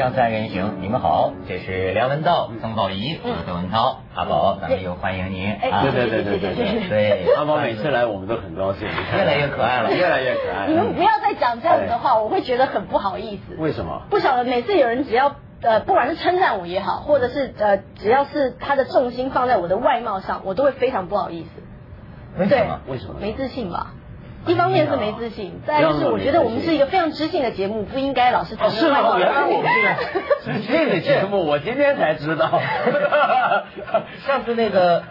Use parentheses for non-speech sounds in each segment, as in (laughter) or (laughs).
锵三人行，你们好，这是梁文道、曾宝仪、窦文涛、阿宝，咱们又欢迎您。对对对对对对对，阿宝每次来我们都很高兴，越来越可爱了，越来越可爱。你们不要再讲这样子的话，我会觉得很不好意思。为什么？不晓得每次有人只要呃，不管是称赞我也好，或者是呃，只要是他的重心放在我的外貌上，我都会非常不好意思。为什么？为什么？没自信吧。一方面是没自信，再就是我觉得我们是一个非常知性的节目，不应该老是讨论是吗。原来我们这个知性的节目，我今天才知道。(laughs) 上次那个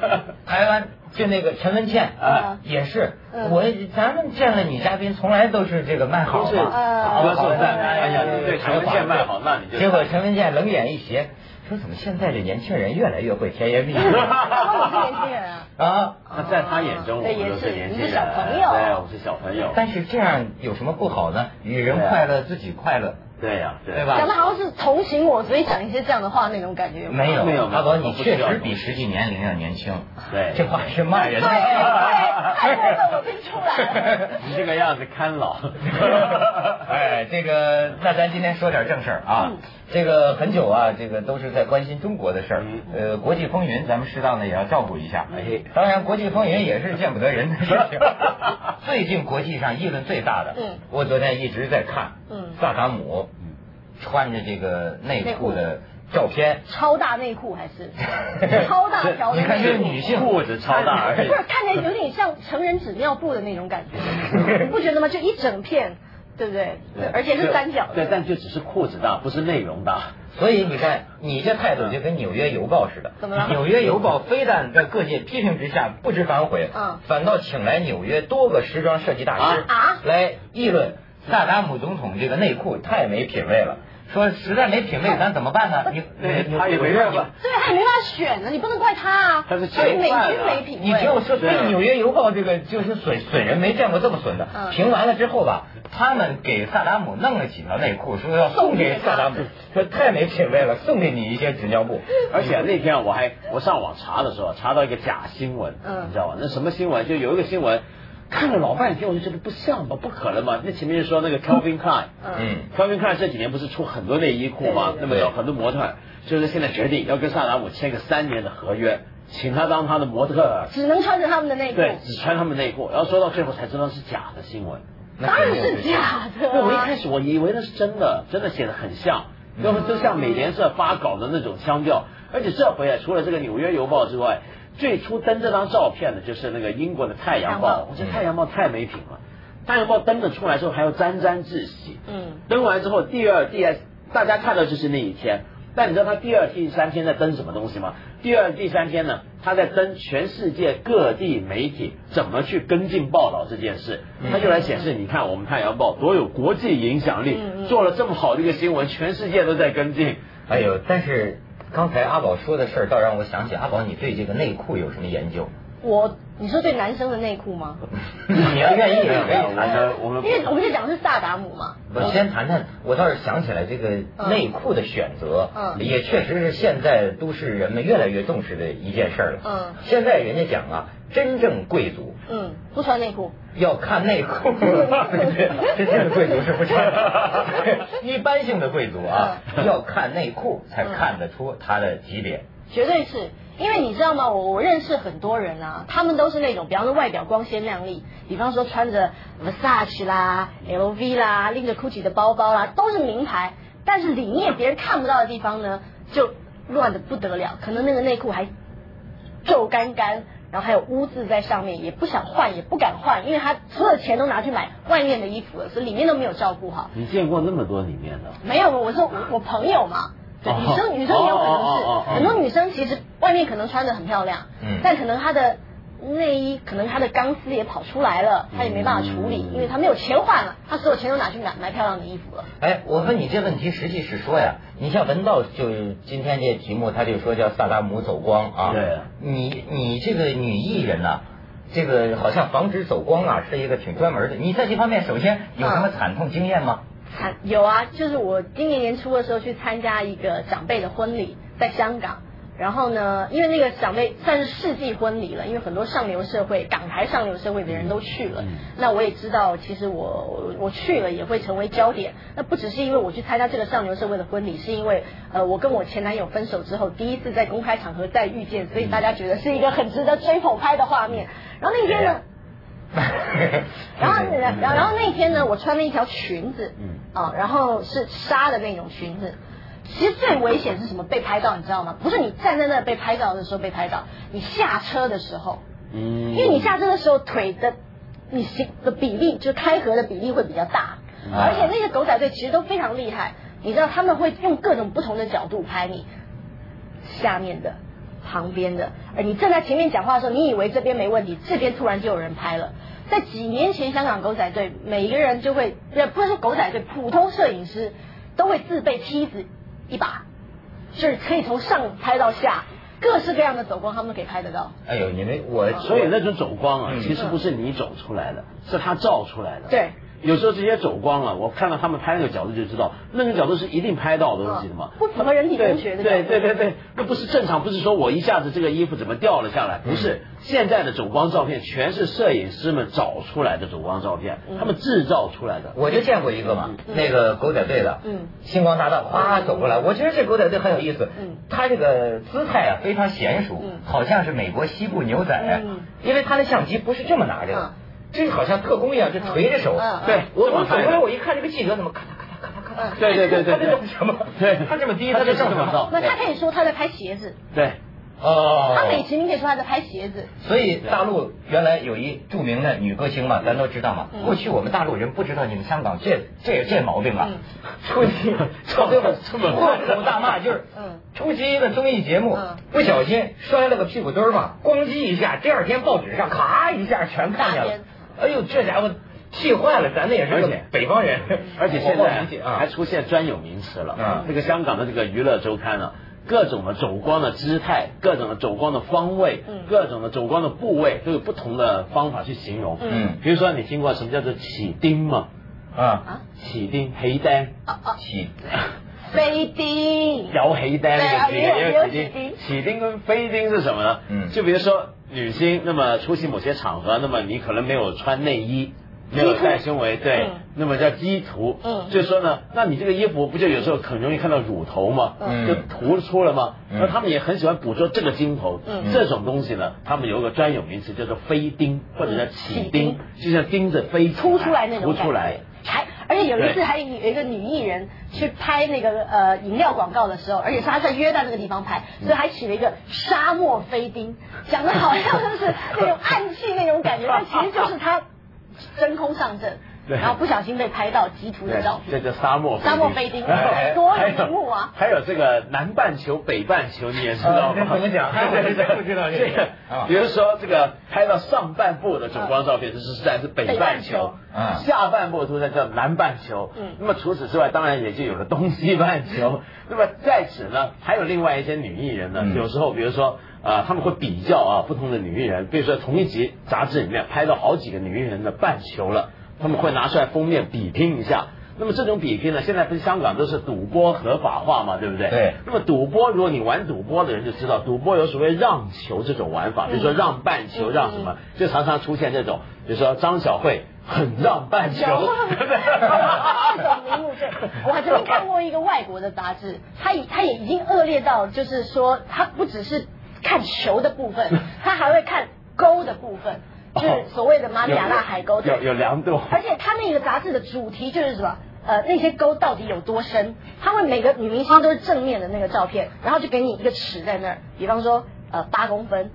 台湾就那个陈文茜啊，也是我咱们见了女嘉宾，从来都是这个卖好嘛，好好赞。哎呀，对陈文茜卖好，那你就结果陈文茜冷眼一斜。说怎么现在这年轻人越来越会甜言蜜语？(laughs) 我是年轻人啊！啊，在他眼中我们都是年轻人，对，我是小朋友。但是这样有什么不好呢？与人快乐，自己快乐。对呀，对吧？讲的好像是同情我，所以讲一些这样的话那种感觉。没有没有，阿宝，你确实比实际年龄要年轻。对，这话是骂人的。对，太过分，我听出来。你这个样子看老。哎，这个，那咱今天说点正事儿啊。这个很久啊，这个都是在关心中国的事儿。呃，国际风云，咱们适当的也要照顾一下。哎，当然，国际风云也是见不得人的事情。最近国际上议论最大的，嗯，我昨天一直在看，嗯，萨达姆，穿着这个内裤的照片，超大内裤还是 (laughs) 超大条？你看这女性裤子超大而已，不是看着有点像成人纸尿布的那种感觉，(laughs) 你不觉得吗？就一整片。对不对？对，而且是三角的。对，但就只是裤子大，不是内容大。所以你看，你这态度就跟《纽约邮报》似的。怎么了？《纽约邮报》非但在各界批评之下不知反悔，嗯，反倒请来纽约多个时装设计大师啊来议论萨达姆总统这个内裤太没品位了。说实在没品位，咱怎么办呢？(laughs) 你他也没办法，对，他也没法选呢，你不能怪他啊。他是美军没品位。你听我说，对《纽约邮报》这个就是损损人，没见过这么损的。评完了之后吧，他们给萨达姆弄了几条内裤，说要送给萨达姆，说太没品位了，送给你一些纸尿布。(laughs) 而且那天我还我上网查的时候，查到一个假新闻，你知道吧？那什么新闻？就有一个新闻。看了老半天，我就觉得不像吧，不可能嘛。那前面说那个 Calvin Klein，嗯，Calvin Klein 这几年不是出很多内衣裤吗？那么有很多模特，就是现在决定要跟萨达姆签个三年的合约，请他当他的模特，只能穿着他们的内裤，对，只穿他们内裤。然后说到最后才知道是假的新闻，当然是假的。我一开始我以为那是真的，真的写的很像，要么就像美联社发稿的那种腔调。而且这回啊，除了这个纽约邮报之外。最初登这张照片的就是那个英国的《太阳报》，我觉得《太阳报》太没品了，《太阳报》登的出来之后还要沾沾自喜。嗯，登完之后第二、第二，大家看到就是那一天。但你知道他第二、第三天在登什么东西吗？第二、第三天呢，他在登全世界各地媒体怎么去跟进报道这件事，他就来显示，你看我们《太阳报》多有国际影响力，做了这么好的一个新闻，全世界都在跟进。哎呦，但是。刚才阿宝说的事儿，倒让我想起阿宝，你对这个内裤有什么研究？我，你说对男生的内裤吗？你要愿意，可以谈谈。(laughs) 我们因为我们就讲的是萨达姆嘛。我先谈谈，我倒是想起来这个内裤的选择，嗯，也确实是现在都市人们越来越重视的一件事了。嗯，现在人家讲啊，真正贵族，嗯，不穿内裤，要看内裤。(laughs) 真正的贵族是不穿的，(laughs) 一般性的贵族啊，要看内裤才看得出他的级别。绝对是。因为你知道吗？我我认识很多人啊，他们都是那种，比方说外表光鲜亮丽，比方说穿着 Versace 啦、LV 啦，拎着 Gucci 的包包啦，都是名牌。但是里面别人看不到的地方呢，就乱的不得了。可能那个内裤还皱干干，然后还有污渍在上面，也不想换，也不敢换，因为他所有钱都拿去买外面的衣服了，所以里面都没有照顾好。你见过那么多里面的？没有，我说我朋友嘛。对，女生女生也有可能是很多女生其实外面可能穿的很漂亮，嗯，但可能她的内衣可能她的钢丝也跑出来了，她也没办法处理，因为她没有钱换了，她所有钱都拿去买买漂亮的衣服了。哎，我问你这问题，实际是说呀，你像文道就今天这题目，他就说叫萨达姆走光啊，对，你你这个女艺人呢，这个好像防止走光啊，是一个挺专门的，你在这方面首先有什么惨痛经验吗？有啊，就是我今年年初的时候去参加一个长辈的婚礼，在香港，然后呢，因为那个长辈算是世纪婚礼了，因为很多上流社会、港台上流社会的人都去了。那我也知道，其实我我去了也会成为焦点。那不只是因为我去参加这个上流社会的婚礼，是因为呃，我跟我前男友分手之后，第一次在公开场合再遇见，所以大家觉得是一个很值得追捧拍的画面。然后那天呢，(laughs) 然后然后然后那天呢，我穿了一条裙子，嗯啊，然后是纱的那种裙子。其实最危险是什么？被拍到，你知道吗？不是你站在那被拍到的时候被拍到，你下车的时候，嗯，因为你下车的时候腿的你行的比例，就开合的比例会比较大，而且那些狗仔队其实都非常厉害，你知道他们会用各种不同的角度拍你下面的、旁边的，而你正在前面讲话的时候，你以为这边没问题，这边突然就有人拍了。在几年前，香港狗仔队每一个人就会，不是说狗仔队，普通摄影师都会自备梯子。一把，就是可以从上拍到下，各式各样的走光，他们都可以拍得到。哎呦，你们我所以那种走光啊，其实不是你走出来的，是他照出来的。对。有时候直接走光了，我看到他们拍那个角度就知道，那个角度是一定拍到的东西的嘛。不符合人体工学的。对对对对，那不是正常，不是说我一下子这个衣服怎么掉了下来，不是。现在的走光照片全是摄影师们找出来的走光照片，他们制造出来的。我就见过一个嘛，那个狗仔队的，嗯，星光大道哗走过来，我觉得这狗仔队很有意思，嗯，他这个姿态啊非常娴熟，好像是美国西部牛仔，嗯，因为他的相机不是这么拿着的。这好像特工一样，就垂着手。对，我我走过来，我一看这个记者怎么咔嚓咔嚓咔嚓咔嚓。对对对对。他这种什么？对，他这么低，他就这么照。那他可以说他在拍鞋子。对。哦。他美其名可以说他在拍鞋子。所以大陆原来有一著名的女歌星嘛，咱都知道嘛。过去我们大陆人不知道你们香港这这这毛病啊。出席，最后这么破口大骂，就是出席一个综艺节目，不小心摔了个屁股墩儿嘛，咣叽一下，第二天报纸上咔一下全看见了。哎呦，这家伙气坏了！咱那也是个北方人，而且现在还出现专有名词了。嗯，这个香港的这个娱乐周刊呢，各种的走光的姿态，各种的走光的方位，嗯。各种的走光的部位，都有不同的方法去形容。嗯，比如说你听过什么叫做起钉吗？啊，起钉、黑钉、起。(laughs) 飞钉，摇黑单那个钉，也有起钉。起钉跟飞钉是什么呢？嗯，就比如说。女星那么出席某些场合，那么你可能没有穿内衣，没有带胸围，对，那么叫基图。嗯，就是说呢，那你这个衣服不就有时候很容易看到乳头吗？嗯，就涂出了吗？那他们也很喜欢捕捉这个镜头。嗯，这种东西呢，他们有一个专有名词叫做飞钉或者叫起钉，就像钉子飞凸出来那种突出来。还而且有一次还有一个女艺人去拍那个呃饮料广告的时候，而且是她在约旦那个地方拍，所以还起了一个沙漠飞钉，讲的好像就是那种暗器那种感觉，但其实就是她真空上阵。然后不小心被拍到极图的照片，这叫沙漠沙漠飞钉，多荧幕啊！还有这个南半球、北半球，你也知道吗？怎么讲？不知道这个。比如说这个拍到上半部的走光照片，这是实在是北半球；下半部图在叫南半球。嗯。那么除此之外，当然也就有了东西半球。那么在此呢，还有另外一些女艺人呢，有时候比如说啊，他们会比较啊不同的女艺人，比如说同一集杂志里面拍到好几个女艺人的半球了。他们会拿出来封面比拼一下，那么这种比拼呢，现在不是香港都是赌博合法化嘛，对不对？对。那么赌博，如果你玩赌博的人就知道，赌博有所谓让球这种玩法，比如说让半球，让什么，就常常出现这种，比如说张小慧很让半球，这种名目是，(laughs) 我还曾经看过一个外国的杂志，他已他也已经恶劣到，就是说他不只是看球的部分，他还会看勾的部分。就是所谓的马里亚纳海沟，有有量度。而且他那个杂志的主题就是什么？呃，那些沟到底有多深？他会每个女明星都是正面的那个照片，然后就给你一个尺在那儿，比方说呃八公分，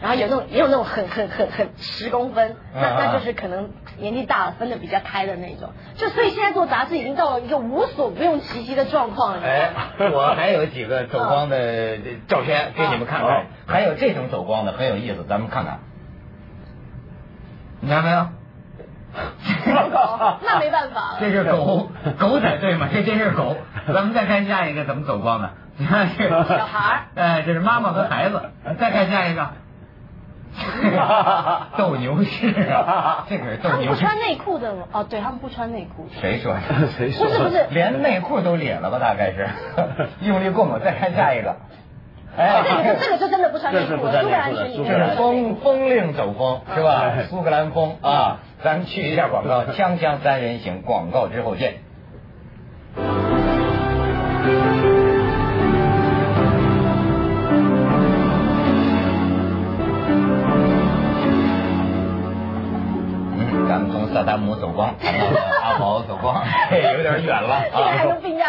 然后有那种也有那种很很很很十公分，那那就是可能年纪大了分的比较开的那种。就所以现在做杂志已经到了一个无所不用其极的状况了。哎，我还有几个走光的照片给你们看看，还有这种走光的很有意思，咱们看看。你看没有？狗那没办法。这是狗狗仔队嘛？这真是狗。咱们再看下一个怎么走光的。你看这个小孩哎，这是妈妈和孩子。再看下一个。斗牛士啊，这个是斗牛士。不穿内裤的哦，对他们不穿内裤。谁说？(laughs) 谁说？不是不是，连内裤都裂了吧？大概是用力过猛。再看下一个。哎，这个这个就真的不穿内裤了，苏格兰裙里面。风风令走风是吧？苏格兰风啊，咱们去一下广告，锵锵三人行，广告之后见。嗯，咱们从萨达姆走光，(laughs) 阿宝走光，有点远了啊！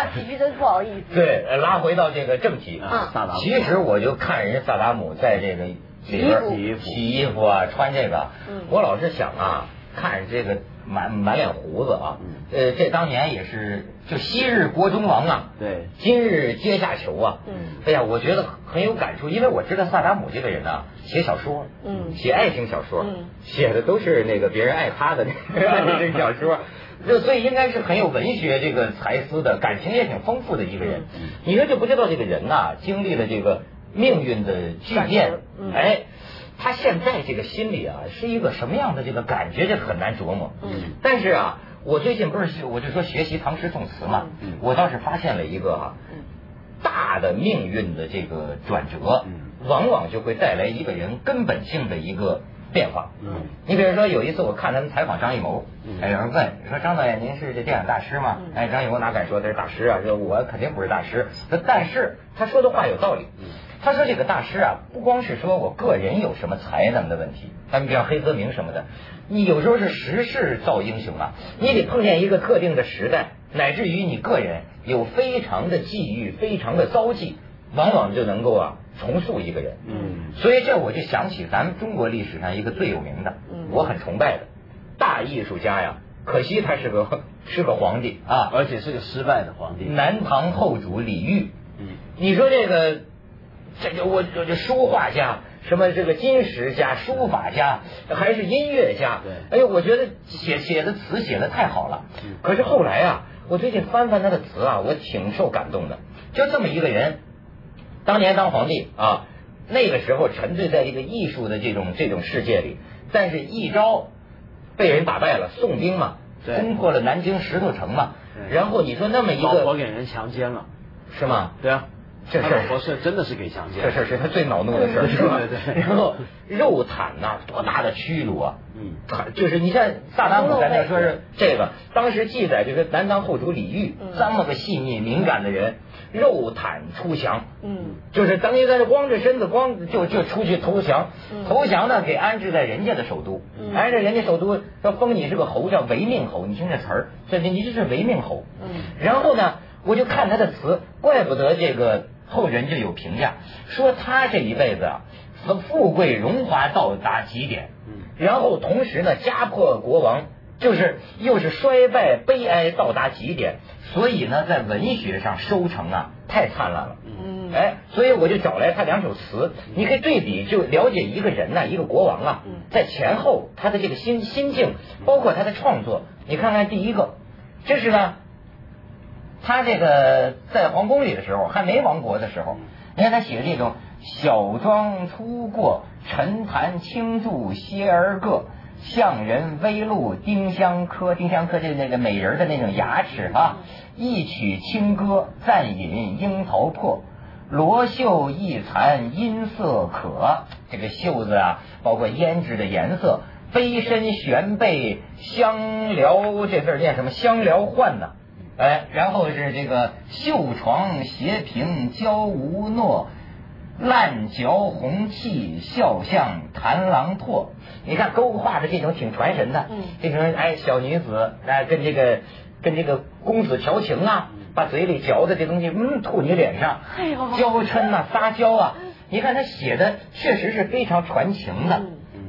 还能并驾齐驱，真不好意思。对，拉回到这个正题啊，萨达姆。其实我就看人家萨达姆在这个里边洗衣服、洗衣服啊，穿这个，我老是想啊，看这个。满满脸胡子啊，呃，这当年也是就昔日国中王啊，对，今日阶下囚啊，嗯，哎呀，我觉得很有感触，因为我知道萨达姆这个人呢，写小说，嗯，写爱情小说，嗯，写的都是那个别人爱他的那个爱情 (laughs) 小说，就所以应该是很有文学这个才思的，感情也挺丰富的一个人。你说就不知道这个人呐，经历了这个命运的巨变，哎。他现在这个心里啊，是一个什么样的这个感觉，这很难琢磨。嗯。但是啊，我最近不是我就说学习唐诗宋词嘛，嗯。我倒是发现了一个哈，大的命运的这个转折，嗯，往往就会带来一个人根本性的一个变化。嗯。你比如说有一次我看他们采访张艺谋，哎，有人问说张导演您是这电影大师吗？哎，张艺谋哪敢说他是大师啊？说我肯定不是大师。但是他说的话有道理。嗯。他说：“这个大师啊，不光是说我个人有什么才能的问题，咱们比方黑泽明什么的，你有时候是时势造英雄啊，你得碰见一个特定的时代，乃至于你个人有非常的际遇、非常的遭际，往往就能够啊重塑一个人。嗯，所以这我就想起咱们中国历史上一个最有名的，我很崇拜的大艺术家呀，可惜他是个 (laughs) 是个皇帝啊，而且是个失败的皇帝，南唐后主李煜。嗯，你说这个。”这就我这这书画家，什么这个金石家、书法家，还是音乐家？对，哎呦，我觉得写写的词写的太好了。可是后来啊，我最近翻翻他的词啊，我挺受感动的。就这么一个人，当年当皇帝啊，那个时候沉醉在这个艺术的这种这种世界里，但是一招被人打败了，宋兵嘛，攻破了南京石头城嘛，然后你说那么一个，老婆给人强奸了，是吗？对啊。这事儿是真的是给强奸，这事儿是他最恼怒的事儿，是吧？然后肉袒呐，多大的屈辱啊！嗯，就是你像萨达姆，咱这说是这个，当时记载就是南唐后主李煜这么个细腻敏感的人，肉袒出降，嗯，就是等于在这光着身子光就就出去投降，投降呢给安置在人家的首都，嗯。安置人家首都说封你是个侯叫违命侯，你听这词儿，这你这是违命侯，嗯，然后呢，我就看他的词，怪不得这个。后人就有评价说他这一辈子啊，富贵荣华到达极点，嗯。然后同时呢家破国亡，就是又是衰败悲哀到达极点，所以呢在文学上收成啊太灿烂了。嗯，哎，所以我就找来他两首词，你可以对比，就了解一个人呐，一个国王啊，在前后他的这个心心境，包括他的创作，你看看第一个，这是呢。他这个在皇宫里的时候，还没亡国的时候，你看他写的这种小庄初过，沉潭轻注歇而个，向人微露丁香科，丁香科就是那个美人的那种牙齿啊。一曲清歌，暂饮樱桃破，罗袖一残音色可。这个袖子啊，包括胭脂的颜色，飞身悬背香缭，这字念什么？香缭换呢？哎，然后是这个绣床斜屏娇无诺，烂嚼红气笑向弹郎唾。你看勾画的这种挺传神的，嗯，这种哎小女子哎跟这个跟这个公子调情啊，把嘴里嚼的这东西嗯吐你脸上，哎呦，娇嗔呐撒娇啊，你看他写的确实是非常传情的，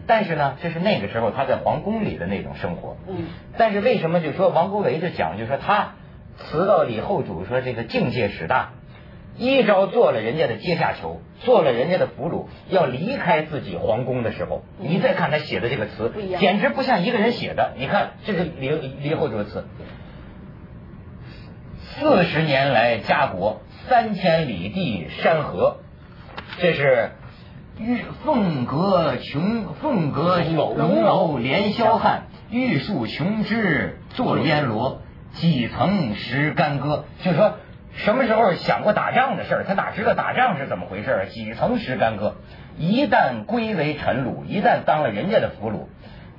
但是呢，这是那个时候他在皇宫里的那种生活，嗯，但是为什么就说王国维就讲就说他。辞到李后主说：“这个境界使大，一朝做了人家的阶下囚，做了人家的俘虏，要离开自己皇宫的时候，你再看他写的这个词，简直不像一个人写的。你看，这是李李后主的词：四十年来家国，三千里地山河。这是玉凤阁琼，凤阁龙楼连霄汉，玉树琼枝作烟罗。几层石干戈，就是说什么时候想过打仗的事儿？他哪知道打仗是怎么回事儿？几曾识干戈？一旦归为臣虏，一旦当了人家的俘虏，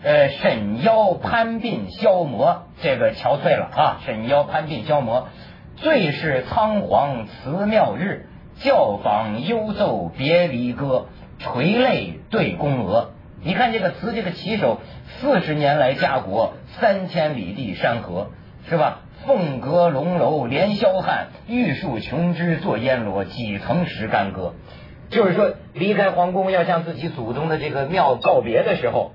呃，沈腰攀鬓消磨，这个憔悴了啊！沈腰攀鬓消磨，最是仓皇辞庙日，教坊幽奏别离歌，垂泪对宫娥。你看这个词，这个起手，四十年来家国，三千里地山河，是吧？凤阁龙楼连霄汉，玉树琼枝作烟罗，几层识干戈？就是说，离开皇宫要向自己祖宗的这个庙告别的时候，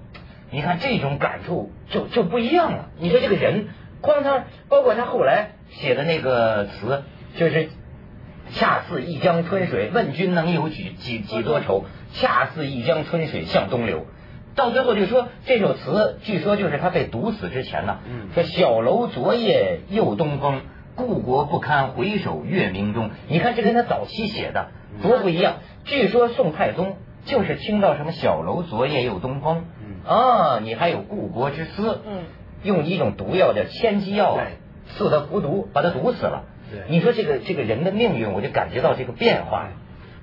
你看这种感触就就不一样了。你说这个人，光他包括他后来写的那个词，就是“恰似一江春水，问君能有几几几多愁？恰似一江春水向东流。”到最后就说这首词，据说就是他被毒死之前呢，说小楼昨夜又东风，故国不堪回首月明中。你看这跟他早期写的多不一样。据说宋太宗就是听到什么小楼昨夜又东风，啊，你还有故国之思，用一种毒药叫千机药啊，赐他服毒，把他毒死了。你说这个这个人的命运，我就感觉到这个变化。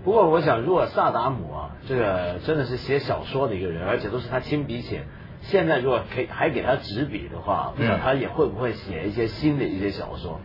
不过我想，如果萨达姆啊，这个真的是写小说的一个人，而且都是他亲笔写，现在如果可以还给他执笔的话，不知道他也会不会写一些新的一些小说。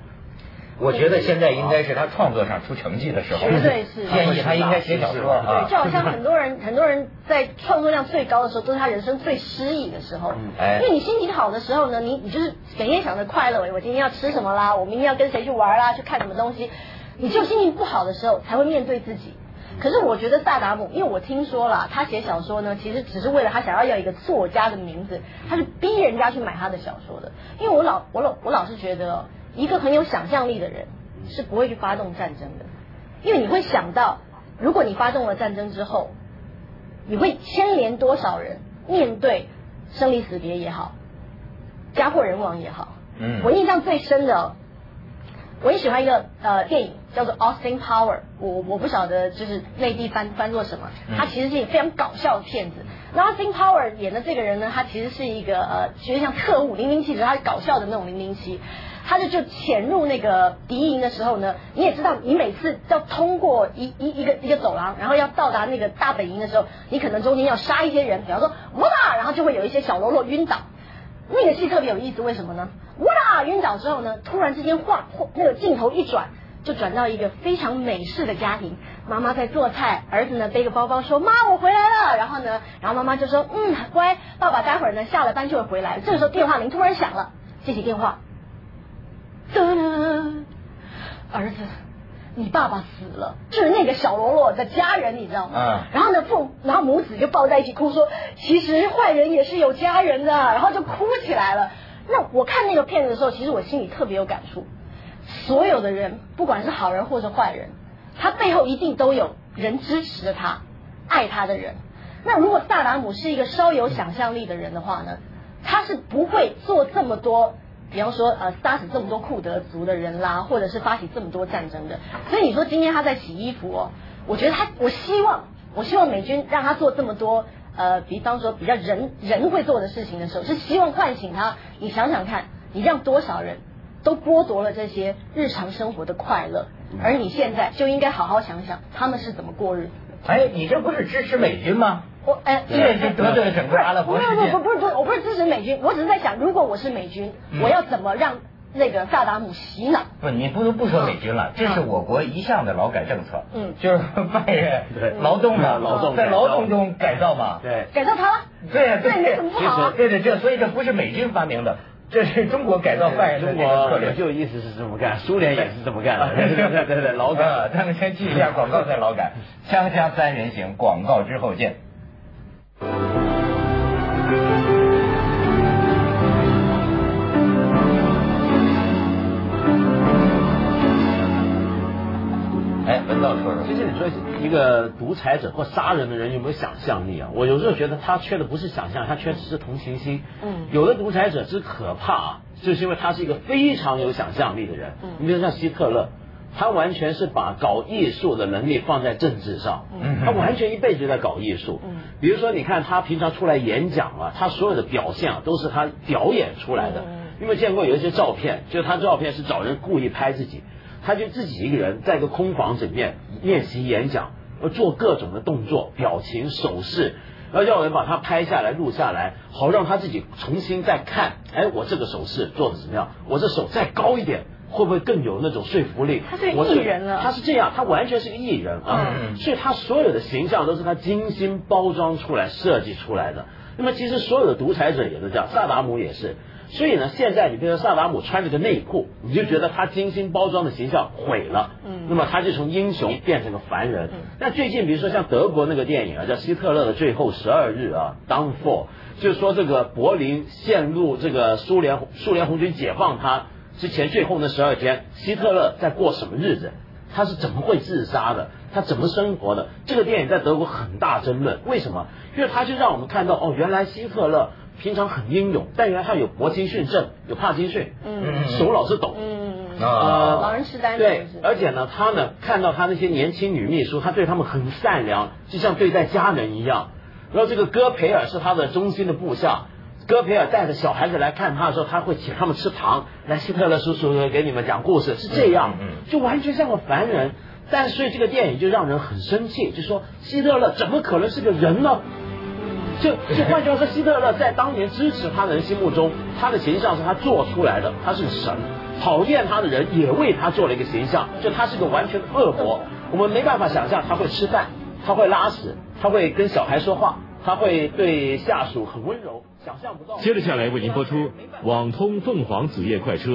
我觉得现在应该是他创作上出成绩的时候，绝对是建议他应该写小说。对，就好像很多人很多人在创作量最高的时候，都是他人生最失意的时候。哎，因为你心情好的时候呢，你你就是整天想着快乐，我今天要吃什么啦，我明天要跟谁去玩啦，去看什么东西。你就心情不好的时候，才会面对自己。可是我觉得萨达姆，因为我听说了，他写小说呢，其实只是为了他想要要一个作家的名字，他是逼人家去买他的小说的。因为我老我老我老是觉得，一个很有想象力的人是不会去发动战争的，因为你会想到，如果你发动了战争之后，你会牵连多少人面对生离死别也好，家破人亡也好。嗯，我印象最深的。我也喜欢一个呃电影叫做《Austin Power》，我我不晓得就是内地翻翻作什么，它其实是一个非常搞笑的片子。那 Austin Power 演的这个人呢，他其实是一个呃，其实像特务零零七，只是他是搞笑的那种零零七。他就就潜入那个敌营的时候呢，你也知道，你每次要通过一一一个一个走廊，然后要到达那个大本营的时候，你可能中间要杀一些人，比方说哇，然后就会有一些小喽啰晕倒。那个戏特别有意思，为什么呢？哇！晕倒之后呢，突然之间画那个镜头一转，就转到一个非常美式的家庭，妈妈在做菜，儿子呢背个包包说：“妈，我回来了。”然后呢，然后妈妈就说：“嗯，乖，爸爸待会儿呢下了班就会回来。”这个时候电话铃突然响了，接起电话，儿子。你爸爸死了，就是那个小喽啰的家人，你知道吗？嗯。然后呢，父，然后母子就抱在一起哭，说其实坏人也是有家人的，然后就哭起来了。那我看那个片子的时候，其实我心里特别有感触。所有的人，不管是好人或者坏人，他背后一定都有人支持着他，爱他的人。那如果萨达姆是一个稍有想象力的人的话呢，他是不会做这么多。比方说，呃，杀死这么多库德族的人啦，或者是发起这么多战争的，所以你说今天他在洗衣服哦，我觉得他，我希望，我希望美军让他做这么多，呃，比方说比较人人会做的事情的时候，是希望唤醒他。你想想看，你让多少人都剥夺了这些日常生活的快乐，而你现在就应该好好想想他们是怎么过日子。哎，你这不是支持美军吗？我哎，因为是得罪了整个阿拉伯世界。不不不不不，我不是支持美军，我只是在想，如果我是美军，我要怎么让那个萨达姆洗脑？不，你不能不说美军了，这是我国一向的劳改政策。嗯，(laughs) 就是扮演劳动的劳动，在劳动中改造嘛。对，改造他了。对呀，对，那怎么不好？对对，这所以这不是美军发明的，这是中国改造犯人的这个策略。就意思是这么干，苏联也是这么干的。对对对对，(laughs) 劳改。咱们先记一下广告再劳改，(laughs) 锵锵三人行，广告之后见。哎，文道说说，其实你说一个独裁者或杀人的人有没有想象力啊？我有时候觉得他缺的不是想象，他缺的是同情心。嗯，有的独裁者之可怕啊，就是因为他是一个非常有想象力的人。嗯，你比如像希特勒。他完全是把搞艺术的能力放在政治上，嗯他完全一辈子在搞艺术。嗯比如说，你看他平常出来演讲啊，他所有的表现啊，都是他表演出来的。嗯，有没有见过有一些照片，就是他照片是找人故意拍自己，他就自己一个人在一个空房子里面练习演讲，要做各种的动作、表情、手势，要要人把他拍下来、录下来，好让他自己重新再看。哎，我这个手势做的怎么样？我这手再高一点。会不会更有那种说服力？他是艺人了，他是这样，他完全是个艺人啊，所以他所有的形象都是他精心包装出来、设计出来的。那么其实所有的独裁者也是这样，萨达姆也是。所以呢，现在你比如说萨达姆穿着个内裤，你就觉得他精心包装的形象毁了。嗯，那么他就从英雄变成个凡人。那最近比如说像德国那个电影啊，叫《希特勒的最后十二日》啊，Downfall，就是说这个柏林陷入这个苏联苏联红军解放他。之前最后那十二天，希特勒在过什么日子？他是怎么会自杀的？他怎么生活的？这个电影在德国很大争论。为什么？因为他就让我们看到，哦，原来希特勒平常很英勇，但原来他有柏金逊症，有帕金逊，嗯，手老是抖，嗯嗯啊，老人痴呆，对，而且呢，他呢看到他那些年轻女秘书，他对他们很善良，就像对待家人一样。然后这个戈培尔是他的忠心的部下。戈培尔带着小孩子来看他的时候，他会请他们吃糖。来，希特勒叔叔给你们讲故事，是这样，就完全像个凡人。但是，所以这个电影就让人很生气，就说希特勒怎么可能是个人呢？就就换句话说，希特勒在当年支持他的人心目中，他的形象是他做出来的，他是神。讨厌他的人也为他做了一个形象，就他是个完全的恶魔。我们没办法想象他会吃饭，他会拉屎，他会跟小孩说话，他会对下属很温柔。想象不到。接着下来为您播出《网通凤凰子夜快车》。